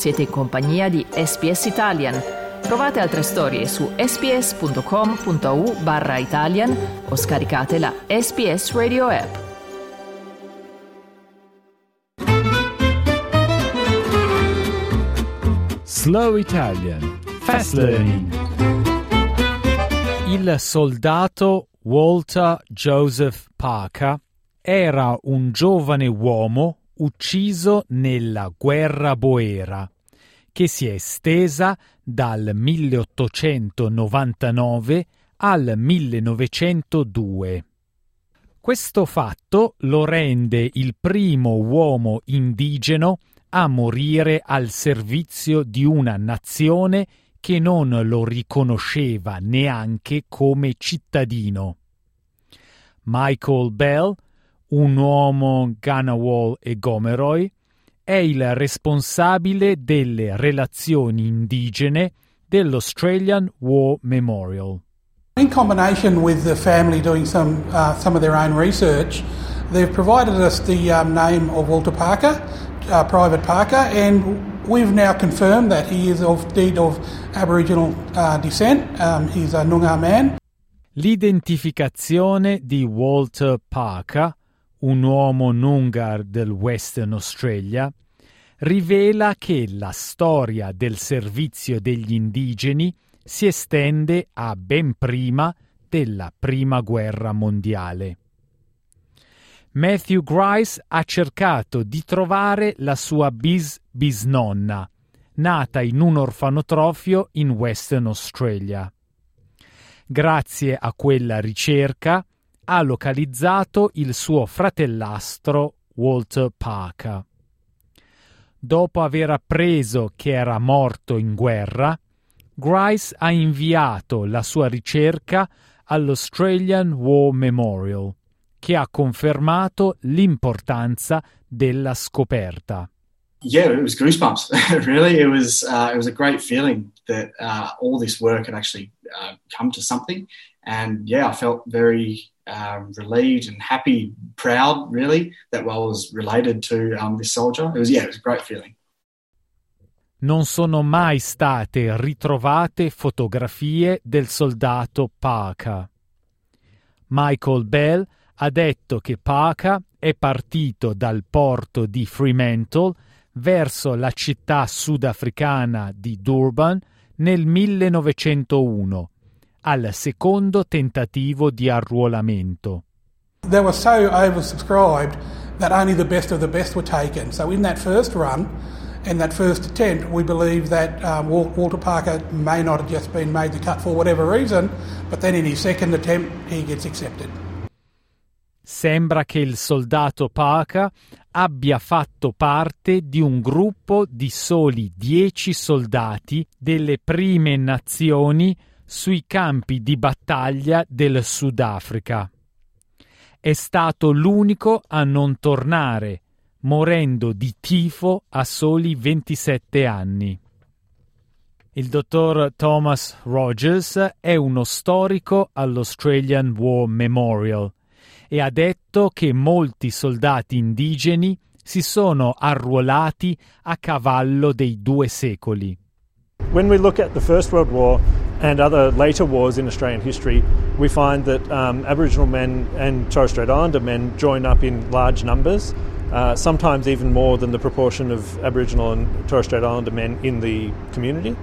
Siete in compagnia di SPS Italian. Trovate altre storie su sps.com.au barra Italian o scaricate la SPS Radio app. Slow Italian Fast Learning Il soldato Walter Joseph Parker era un giovane uomo ucciso nella guerra boera, che si è estesa dal 1899 al 1902. Questo fatto lo rende il primo uomo indigeno a morire al servizio di una nazione che non lo riconosceva neanche come cittadino. Michael Bell un uomo Ganawal e Gomeroy, è il responsabile delle relazioni indigene dell'Australian War Memorial. In combination with the family doing some, uh, some of their own research, they've provided us the um, name of Walter Parker, uh, Private Parker, and we've now confirmed that he is of deed of Aboriginal uh, descent. Um, he's a Noongar man. L'identificazione di Walter Parker un uomo Noongar del Western Australia, rivela che la storia del servizio degli indigeni si estende a ben prima della Prima Guerra Mondiale. Matthew Grice ha cercato di trovare la sua bis bisnonna, nata in un orfanotrofio in Western Australia. Grazie a quella ricerca ha localizzato il suo fratellastro Walter Parker. Dopo aver appreso che era morto in guerra, Grice ha inviato la sua ricerca all'Australian War Memorial, che ha confermato l'importanza della scoperta. Yeah, it was goosebumps. really, it was uh, it was a great feeling that uh, all this work had actually uh, come to something, and yeah, I felt very um, relieved and happy, proud, really, that I was related to um, this soldier. It was, yeah, it was a great feeling. Non sono mai state ritrovate fotografie del soldato Parker. Michael Bell ha detto che Parker è partito dal porto di Fremantle verso la città sudafricana di Durban nel 1901 al secondo tentativo di arruolamento. They were so oversubscribed that only the best of the best were taken. So in that first run, in that first attempt, we believe that um, Walter Parker may not have just been made the cut for whatever reason, but then in his second attempt he gets accepted. Sembra che il soldato Parker abbia fatto parte di un gruppo di soli dieci soldati delle prime nazioni sui campi di battaglia del Sudafrica. È stato l'unico a non tornare, morendo di tifo a soli 27 anni. Il dottor Thomas Rogers è uno storico all'Australian War Memorial e ha detto che molti soldati indigeni si sono arruolati a cavallo dei due secoli. When we look at the First World War, and other later wars in Australian history, we find that um, Aboriginal men and Torres Strait Islander men join up in large numbers, uh, sometimes even more than the proportion of Aboriginal and Torres Strait Islander men in the community.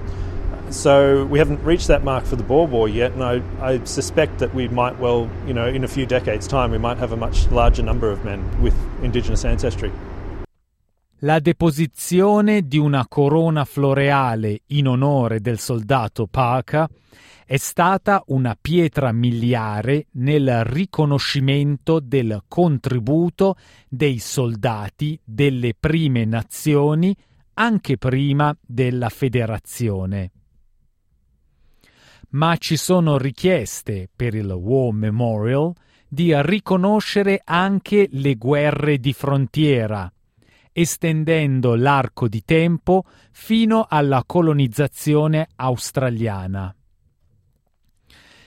So we haven't reached that mark for the Boer War yet, and I, I suspect that we might well, you know, in a few decades' time, we might have a much larger number of men with Indigenous ancestry. La deposizione di una corona floreale in onore del soldato Paca è stata una pietra miliare nel riconoscimento del contributo dei soldati delle prime nazioni anche prima della federazione. Ma ci sono richieste per il War Memorial di riconoscere anche le guerre di frontiera estendendo l'arco di tempo fino alla colonizzazione australiana.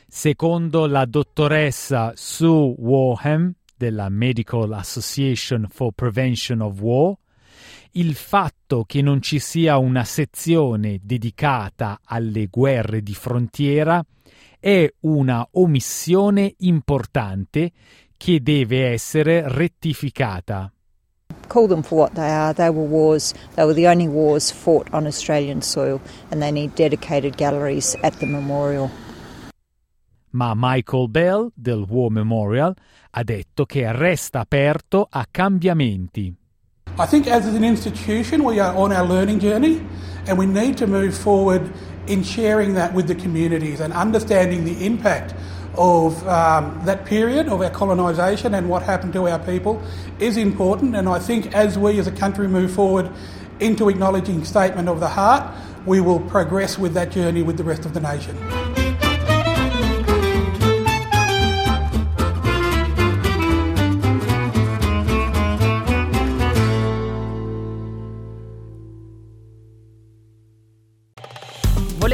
Secondo la dottoressa Sue Warham della Medical Association for Prevention of War, il fatto che non ci sia una sezione dedicata alle guerre di frontiera è una omissione importante che deve essere rettificata. Call them for what they are. They were wars. They were the only wars fought on Australian soil, and they need dedicated galleries at the memorial. Ma Michael Bell del War Memorial ha detto che resta aperto a cambiamenti. I think as an institution we are on our learning journey and we need to move forward in sharing that with the communities and understanding the impact of um, that period of our colonisation and what happened to our people is important. And I think as we as a country move forward into acknowledging Statement of the Heart, we will progress with that journey with the rest of the nation.